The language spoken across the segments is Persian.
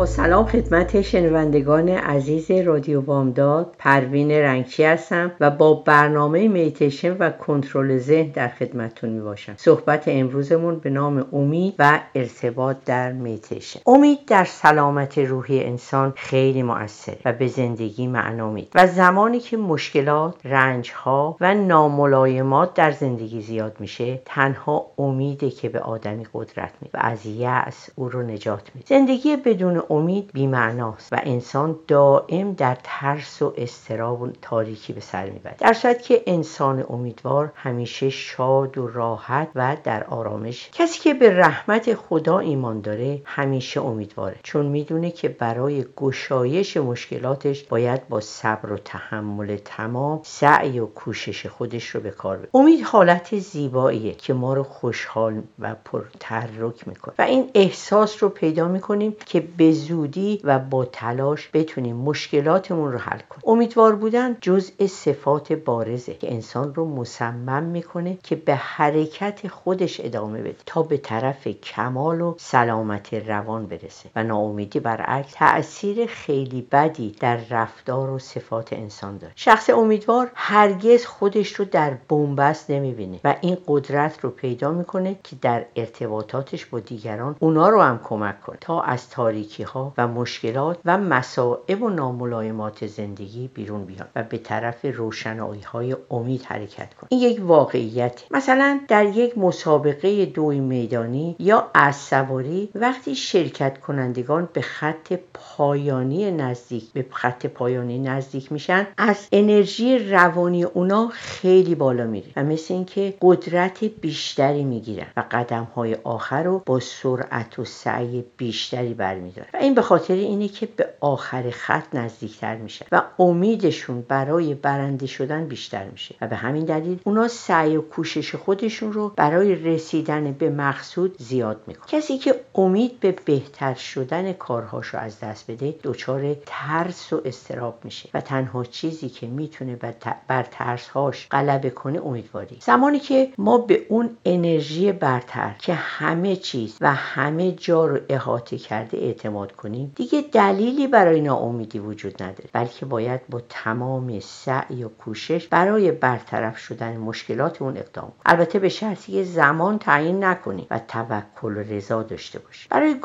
با سلام خدمت شنوندگان عزیز رادیو بامداد پروین رنگچی هستم و با برنامه میتیشن و کنترل ذهن در خدمتتون می باشم صحبت امروزمون به نام امید و ارتباط در میتیشن. امید در سلامت روحی انسان خیلی مؤثر و به زندگی معنا میده و زمانی که مشکلات رنجها و ناملایمات در زندگی زیاد میشه تنها امیده که به آدمی قدرت میده و از یأس او رو نجات میده. زندگی بدون امید بیمعناست و انسان دائم در ترس و استراب و تاریکی به سر می‌برد. در صورت که انسان امیدوار همیشه شاد و راحت و در آرامش. کسی که به رحمت خدا ایمان داره همیشه امیدواره چون می‌دونه که برای گشایش مشکلاتش باید با صبر و تحمل تمام سعی و کوشش خودش رو به کار ببره. امید حالت زیباییه که ما رو خوشحال و پرتحرک می‌کنه. و این احساس رو پیدا می‌کنیم که به زودی و با تلاش بتونیم مشکلاتمون رو حل کنیم. امیدوار بودن جزء صفات بارزه که انسان رو مصمم می‌کنه که به حرکت خودش ادامه بده تا به طرف کمال و سلامت روان برسه و ناامیدی برعکس تاثیر خیلی بدی در رفتار و صفات انسان داره. شخص امیدوار هرگز خودش رو در بنبست نمی‌بینه و این قدرت رو پیدا می‌کنه که در ارتباطاتش با دیگران اونا رو هم کمک کنه تا از تاریکی ها و مشکلات و مسائب و ناملایمات زندگی بیرون بیان و به طرف روشنایی های امید حرکت کن این یک واقعیت. مثلا در یک مسابقه دوی میدانی یا از سواری وقتی شرکت کنندگان به خط پایانی نزدیک به خط پایانی نزدیک میشن از انرژی روانی اونا خیلی بالا میره و مثل اینکه قدرت بیشتری می‌گیرن و قدم های آخر رو با سرعت و سعی بیشتری برمیدارن. و این به خاطر اینه که به آخر خط نزدیکتر میشه و امیدشون برای برنده شدن بیشتر میشه. و به همین دلیل اونا سعی و کوشش خودشون رو برای رسیدن به مقصود زیاد می‌کنه کسی که امید به بهتر شدن کارهاشو از دست بده دچار ترس و استراب میشه و تنها چیزی که می‌تونه بر ترسهاش غلبه کنه امیدواری. زمانی که ما به اون انرژی برتر که همه چیز و همه جا رو احاطه کرده اعتماد کنیم دیگه دلیلی برای ناامیدی وجود نداره. بلکه باید با تمام سعی و کوشش برای برطرف شدن مشکلاتمون اقدام. البته به شرطی زمان تعیین نکنیم و توکل و رضا داشته باشیم برای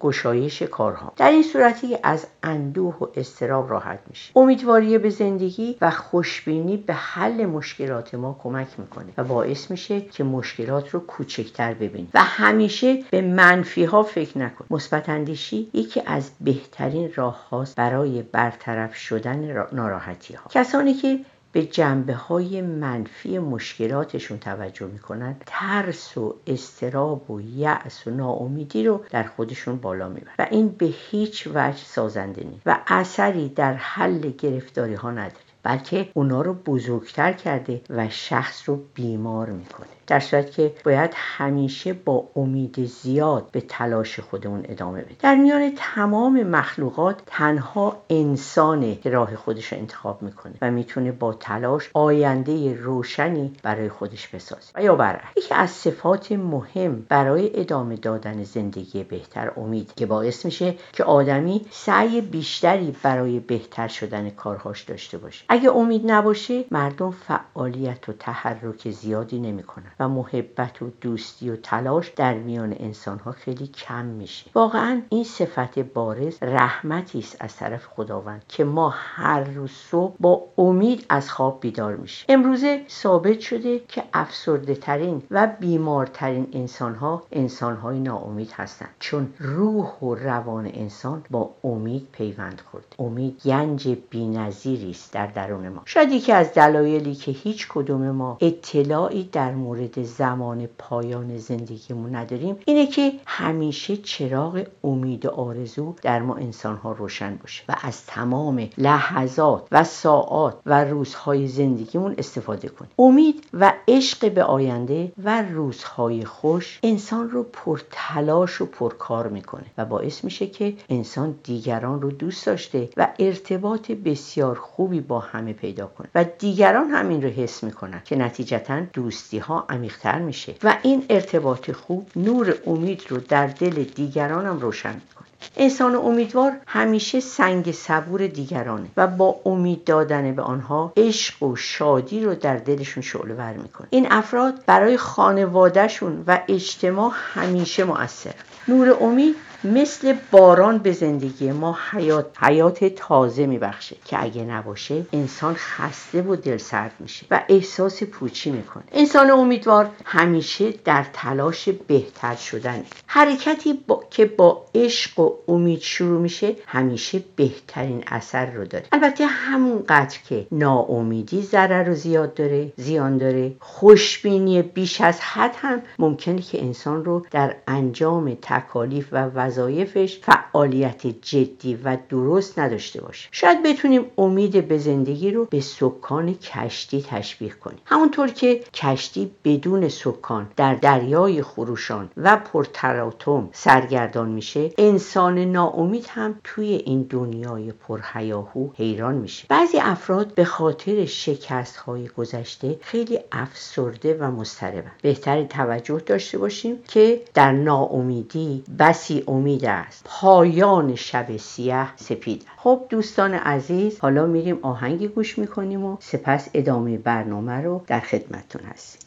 گشایش کارها. در این صورتی از اندوه و استراب راحت میشه امیدواری به زندگی و خوشبینی به حل مشکلات ما کمک می‌کنه و باعث میشه که مشکلات رو کوچکتر ببینیم و همیشه به منفی ها فکر نکن. مثبت اندیشی یکی از بهترین راه هاست برای برطرف شدن ناراحتی ها کسانی که به جنبه های منفی مشکلاتشون توجه می‌کنن ترس و استراب و یأس و ناامیدی رو در خودشون بالا می‌برن. و این به هیچ وجه سازنده نیست و اثری در حل گرفتاری ها نداره بلکه اونا رو بزرگتر کرده و شخص رو بیمار می‌کنه. در صورت که باید همیشه با امید زیاد به تلاش خودمون ادامه بدیم. در میان تمام مخلوقات تنها انسانه که راه خودش رو انتخاب می‌کنه و می‌تونه با تلاش آینده روشنی برای خودش بسازه. و یا برعکس یکی از صفات مهم برای ادامه دادن زندگی بهتر امید که باعث میشه که آدمی سعی بیشتری برای بهتر شدن کارهاش داشته باشه. اگه امید نباشه مردم فعالیت و تحرک زیادی نمی‌کنن. و محبت و دوستی و تلاش در میان انسان ها خیلی کم میشه. واقعا این صفت بارز رحمتی است از طرف خداوند که ما هر روز صبح با امید از خواب بیدار میشه امروزه ثابت شده که افسرده ترین و بیمارترین انسان ها انسان های ناامید هستند. چون روح و روان انسان با امید پیوند خورد امید گنج بینظیری است در درون ما. شاید یکی از دلایلی که هیچ کدوم ما اطلاعی در مورد وارد زمان پایان زندگیمون نداریم اینه که همیشه چراغ امید و آرزو در ما انسان ها روشن باشه و از تمام لحظات و ساعات و روزهای زندگیمون استفاده کنیم. امید و عشق به آینده و روزهای خوش انسان رو پرتلاش و پرکار می‌کنه و باعث میشه که انسان دیگران رو دوست داشته و ارتباط بسیار خوبی با همه پیدا کنه و دیگران همین رو حس می‌کنن که نتیجتا دوستی ها عمیقتر میشه. و این ارتباط خوب نور امید رو در دل دیگران هم روشن می‌کنه. انسان امیدوار همیشه سنگ صبور دیگرانه و با امید دادن به آنها عشق و شادی رو در دلشون شعله ور می‌کنه. این افراد برای خانوادهشون و اجتماع همیشه مؤثر نور امید مثل باران به زندگی ما حیات, حیات تازه میبخشه که اگه نباشه انسان خسته و دلسرد میشه و احساس پوچی می‌کنه. انسان امیدوار همیشه در تلاش بهتر شدن. حرکتی با... که با عشق و امید شروع میشه همیشه بهترین اثر رو داره. البته همونقدر که ناامیدی ضرر رو زیاد داره زیان داره خوشبینی بیش از حد هم ممکنه که انسان رو در انجام تکالیف و وظایفش فعالیت جدی و درست نداشته باشه. شاید بتونیم امید به زندگی رو به سکان کشتی تشبیه کنیم. همونطور که کشتی بدون سکان در دریای خروشان و پرتراتم سرگردان میشه انسان ناامید هم توی این دنیای پرهیاهو حیران میشه. بعضی افراد به خاطر شکست های گذشته خیلی افسرده و مضطربن. بهتر توجه داشته باشیم که در ناامیدی بسی است. پایان شب سیاه سپید. خب دوستان عزیز حالا میریم آهنگی گوش می‌کنیم و سپس ادامه برنامه رو در خدمتتون هستیم.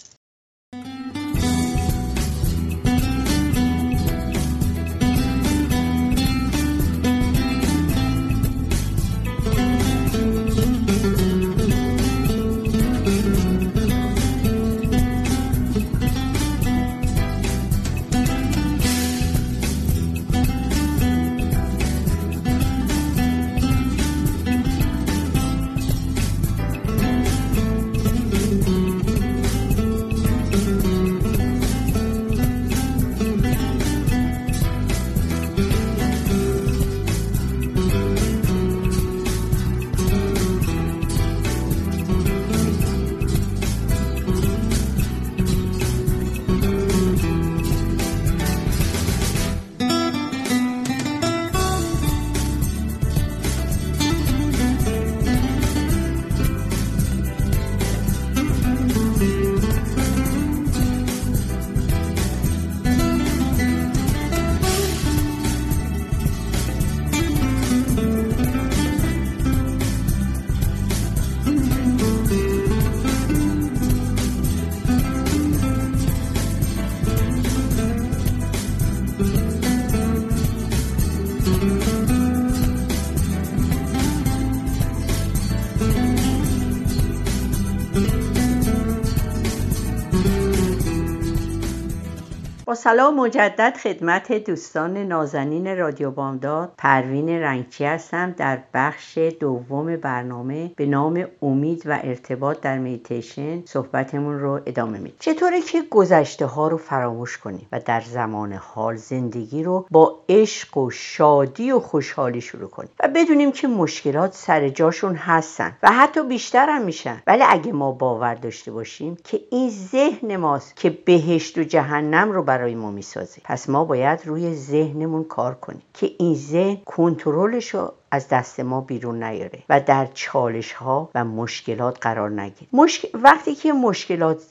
سلام مجدد خدمت دوستان نازنین رادیو بامداد. پروین رنگچی هستم در بخش دوم برنامه به نام امید و ارتباط در میتیشن صحبتمون رو ادامه میدیم. چطوره که گذشته ها رو فراموش کنیم و در زمان حال زندگی رو با عشق و شادی و خوشحالی شروع کنیم و بدونیم که مشکلات سر جاشون هستن و حتی بیشتر هم میشن. ولی اگه ما باور داشته باشیم که این ذهن ماست که بهشت و جهنم رو برای ما می‌سازه. پس ما باید روی ذهنمون کار کنیم که این ذهن کنترلش رو از دست ما بیرون نیاره و در چالش ها و مشکلات قرار نگیره. وقتی که مشکلات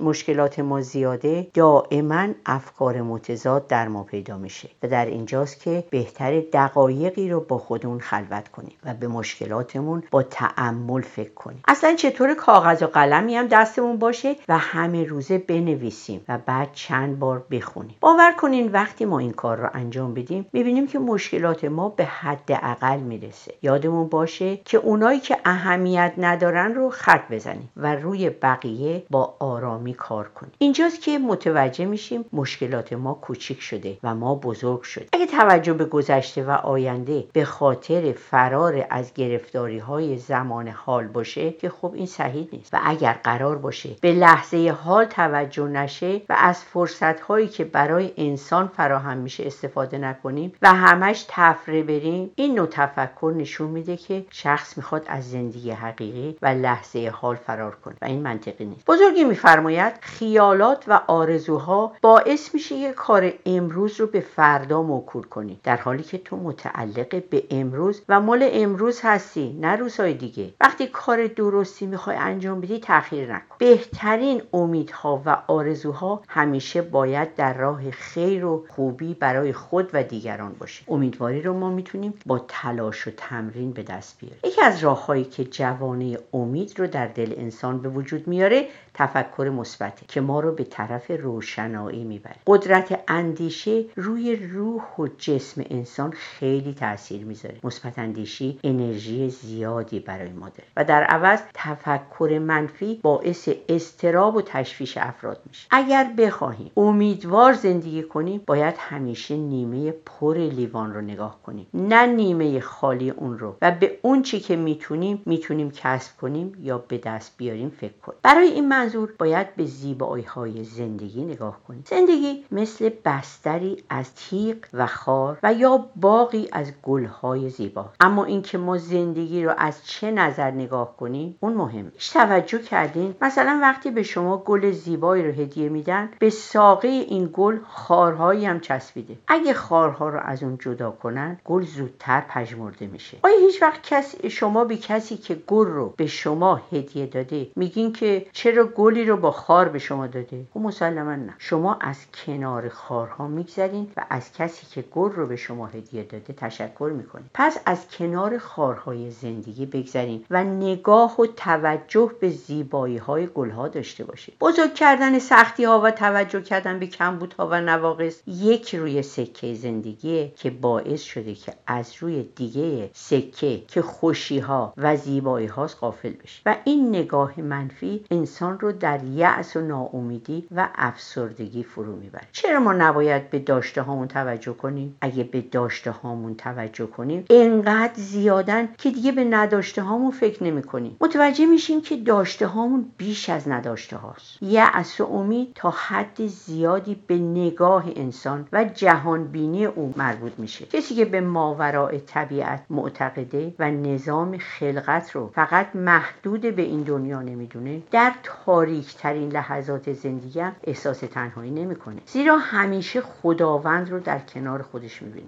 مشکلات ما زیاده دائما افکار متضاد در ما پیدا میشه و در اینجاست که بهتر دقایقی رو با خودمون خلوت کنیم و به مشکلاتمون با تعمل فکر کنیم. اصلا چطور کاغذ و قلمی هم دستمون باشه و همه روزه بنویسیم و بعد چند بار بخونیم. باور کنین وقتی ما این کار رو انجام بدیم می‌بینیم که مشکلات ما به حد حل می‌رسه. یادمون باشه که اونایی که اهمیت ندارن رو خط بزنیم و روی بقیه با آرامی کار کنیم. اینجاست که متوجه میشیم مشکلات ما کوچیک شده و ما بزرگ شده. اگه توجه به گذشته و آینده به خاطر فرار از گرفتاری های زمان حال باشه که خب این صحیح نیست. و اگر قرار باشه به لحظه حال توجه نشه و از فرصت هایی که برای انسان فراهم میشه استفاده نکنیم و همش تفره بریم این نوع تفکر نشون میده که شخص می‌خواد از زندگی حقیقی و لحظه حال فرار کنه و این منطقی نیست. بزرگی میفرماید خیالات و آرزوها باعث میشه یه کار امروز رو به فردا موکول کنی در حالی که تو متعلق به امروز و مال امروز هستی نه روزهای دیگه. وقتی کار درستی می‌خوای انجام بدی تاخیر نکن. بهترین امیدها و آرزوها همیشه باید در راه خیر و خوبی برای خود و دیگران باشه. امیدواری رو ما می‌تونیم با تلاش و تمرین به دست بیاریم یکی از راههایی که جوانه امید رو در دل انسان به وجود میاره تفکر مثبته که ما رو به طرف روشنایی می‌بره. قدرت اندیشه روی روح و جسم انسان خیلی تاثیر می‌ذاره. مثبت اندیشی انرژی زیادی برای ما داره و در عوض تفکر منفی باعث استراب و تشویش افراد میشه. اگر بخواهیم امیدوار زندگی کنیم باید همیشه نیمه پر لیوان رو نگاه کنیم. نه نیمه خالی اون رو. و به اون چی که می‌تونیم می‌تونیم کسب کنیم یا به دست بیاریم فکر کنیم برای این منظور باید به زیبایی های زندگی نگاه کنیم. زندگی مثل بستری از تیغ و خار و یا باقی از گلهای زیبا. اما اینکه ما زندگی رو از چه نظر نگاه کنیم اون مهم هیچ توجه کردین. مثلا وقتی به شما گل زیبایی رو هدیه میدن به ساقه این گل خارهایی هم چسبیده. اگه خارها رو از اون جدا کنن گل زودتر پژمرده میشه. آیا هیچ وقت کسی شما به کسی که گل رو به شما هدیه داده میگین که چرا گلی رو با خار به شما داده؟ او خب مسلما نه. شما از کنار خارها میگذرین و از کسی که گل رو به شما هدیه داده تشکر می‌کنید پس از کنار خارهای زندگی بگذریم و نگاه و توجه به زیبایی های گلها داشته باشید بزرگ کردن سختی ها و توجه کردن به کمبودها و نواقص یک روی سکه زندگیه که باعث شده که از روی دیگه سکه که خوشی ها و زیبایی هاست غافل بشه و این نگاه منفی انسان رو در یأس و ناامیدی و افسردگی فرو می‌بره. چرا ما نباید به داشته هامون توجه کنیم؟ اگه به داشته هامون توجه کنیم انقدر زیادن که دیگه به نداشته هامون فکر نمی کنیم متوجه میشیم که داشته هامون بیش از نداشته هاست. یأس و امید تا حد زیادی به نگاه انسان و جهان بینی او مربوط میشه. کسی که به ماوراء طبیعت معتقده و نظام خلقت رو فقط محدود به این دنیا نمی‌دونه. در تاریک ترین لحظات زندگی هم احساس تنهایی نمی‌کنه. زیرا همیشه خداوند رو در کنار خودش می‌بینه.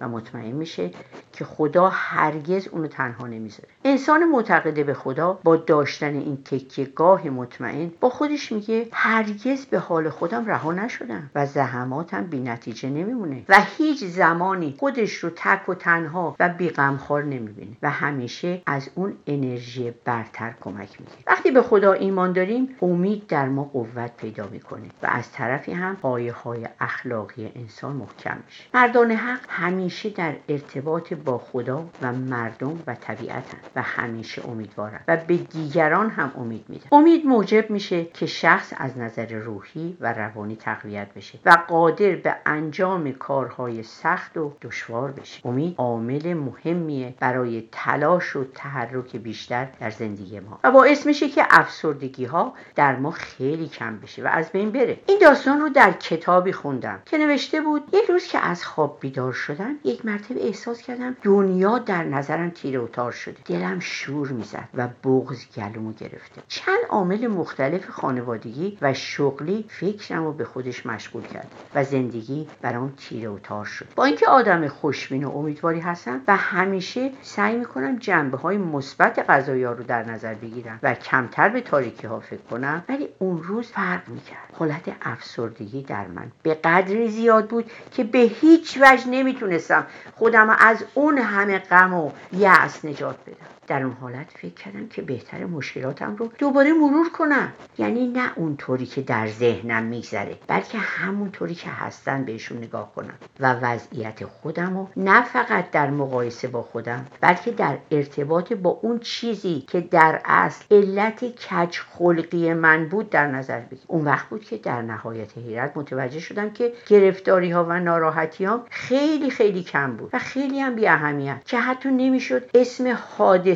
و مطمئن میشه که خدا هرگز اونو تنها نمی‌ذاره. انسان معتقد به خدا با داشتن این تکیهگاه مطمئن با خودش میگه هرگز به حال خودم رها نشدم و زحماتم بی نتیجه نمیمونه و هیچ زمانی خودش رو تک و تنها و بیغمخوار نمی‌بینه و همیشه از اون انرژی برتر کمک می‌گیره وقتی به خدا ایمان داریم امید در ما قوت پیدا می‌کنه و از طرفی هم پایه های اخلاقی انسان محکم میشه. مردان حق همیشه در ارتباط با خدا و مردم و طبیعت و همیشه امیدوارن و به دیگران هم امید میده امید موجب میشه که شخص از نظر روحی و روانی تقویت بشه و قادر به انجام کارهای سخت و دشوار بشه. امید عامل مهمیه برای تلاش و تحرک بیشتر در زندگی ما و باعث میشه که افسردگی ها در ما خیلی کم بشه و از بین بره. این داستان رو در کتابی خوندم که نوشته بود یک روز که از خواب بیدار شدم یک مرتبه احساس کردم دنیا در نظرم تیره و تار شده. دلم شور می‌زد و بغز گلومو گرفته. چند عامل مختلف خانوادگی و شغلی فکرم رو به خودش مشغول کرد و زندگی برام تیره و تار شد. با اینکه آدم خوشبین و امیدواری هستم و همیشه سعی می‌کنم جنبه های مثبت قضایا رو در نظر بگیرم و کمتر به تاریکی ها فکر کنم ولی اون روز فرق می‌کرد. حالت افسردگی در من به قدری زیاد بود که به هیچ وجه نمی‌تونستم خودم از اون همه غم و یأس نجات بدم. در اون حالت فکر کردم که بهتر مشکلاتم رو دوباره مرور کنم. یعنی نه اونطوری که در ذهنم میگذره بلکه همونطوری که هستن بهشون نگاه کنم. و وضعیت خودم رو نه فقط در مقایسه با خودم بلکه در ارتباط با اون چیزی که در اصل علت کج خلقی من بود در نظر بگیر. اون وقت بود که در نهایت حیرت متوجه شدم که گرفتاری ها و ناراحتی خیلی خیلی کم بود و خیلی هم بی اهمیت که حتی نمی‌شد اسم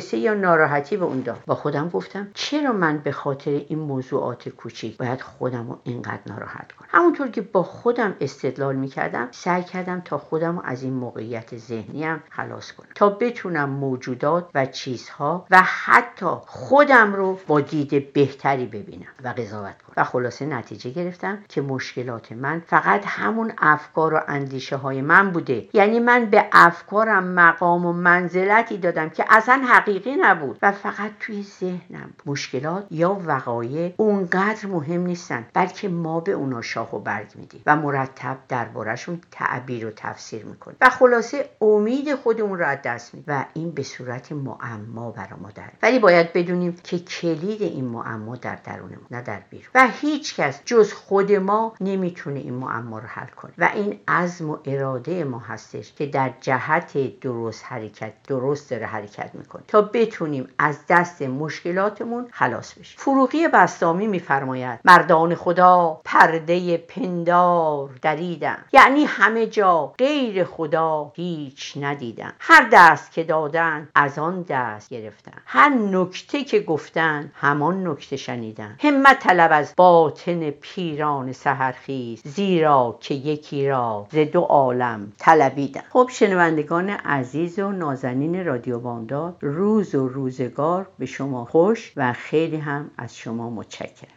حادثه یا ناراحتی به اون داد. با خودم گفتم چرا من به خاطر این موضوعات کوچیک باید خودم رو اینقدر ناراحت کنم؟ همونطور که با خودم استدلال می‌کردم سعی کردم تا خودم از این موقعیت ذهنیم خلاص کنم. تا بتونم موجودات و چیزها و حتی خودم رو با دید بهتری ببینم و قضاوت کنم. و خلاصه نتیجه گرفتم که مشکلات من فقط همون افکار و اندیشه های من بوده. یعنی من به افکارم مقام و منزلتی دادم که اصلا حقیقی نبود و فقط توی ذهنم مشکلات یا وقایع اونقدر مهم نیستن بلکه ما به اونا شاه و برگ میدیم و مرتب دربارهشون تعبیر و تفسیر می‌کنیم و خلاصه امید خودمون رو از دست میدیم و این به صورت معما برا ما در ولی باید بدونیم که کلید این معما در درونمون نه در بیرون. و هیچ کس جز خود ما نمی‌تونه این معما رو حل کنه. و این عزم و اراده ما هستش که در جهت درست حرکت درست داره حرکت می‌کنه. تا بتونیم از دست مشکلاتمون خلاص بشیم. فروغی بستامی میفرماید. مردان خدا پرده پندار دریدم یعنی همه جا غیر خدا هیچ ندیدم هر دست که دادن از آن دست گرفتن. هر نکته که گفتن همان نکته شنیدن. همت طلب از باطن پیران سهرخیز زیرا که یکی را ز دو عالم طلبیدم خب شنوندگان عزیز و نازنین رادیو بامداد روز و روزگار به شما خوش و خیلی هم از شما متشکرم.